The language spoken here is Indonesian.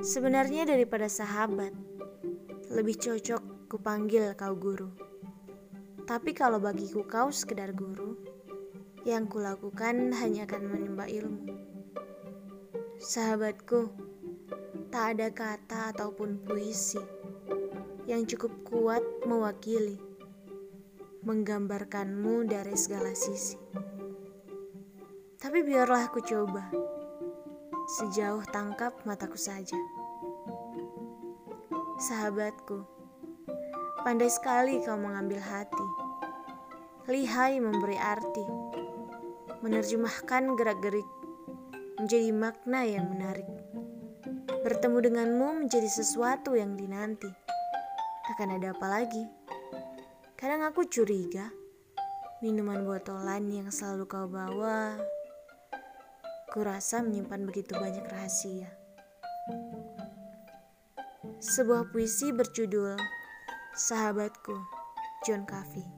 Sebenarnya daripada sahabat, lebih cocok kupanggil kau guru. Tapi kalau bagiku kau sekedar guru, yang kulakukan hanya akan menimba ilmu. Sahabatku, tak ada kata ataupun puisi yang cukup kuat mewakili, menggambarkanmu dari segala sisi. Tapi biarlah aku coba sejauh tangkap mataku saja. Sahabatku, pandai sekali kau mengambil hati, lihai memberi arti, menerjemahkan gerak-gerik menjadi makna yang menarik. Bertemu denganmu menjadi sesuatu yang dinanti. Akan ada apa lagi? Kadang aku curiga, minuman botolan yang selalu kau bawa Kurasa menyimpan begitu banyak rahasia. Sebuah puisi berjudul Sahabatku, John Coffey.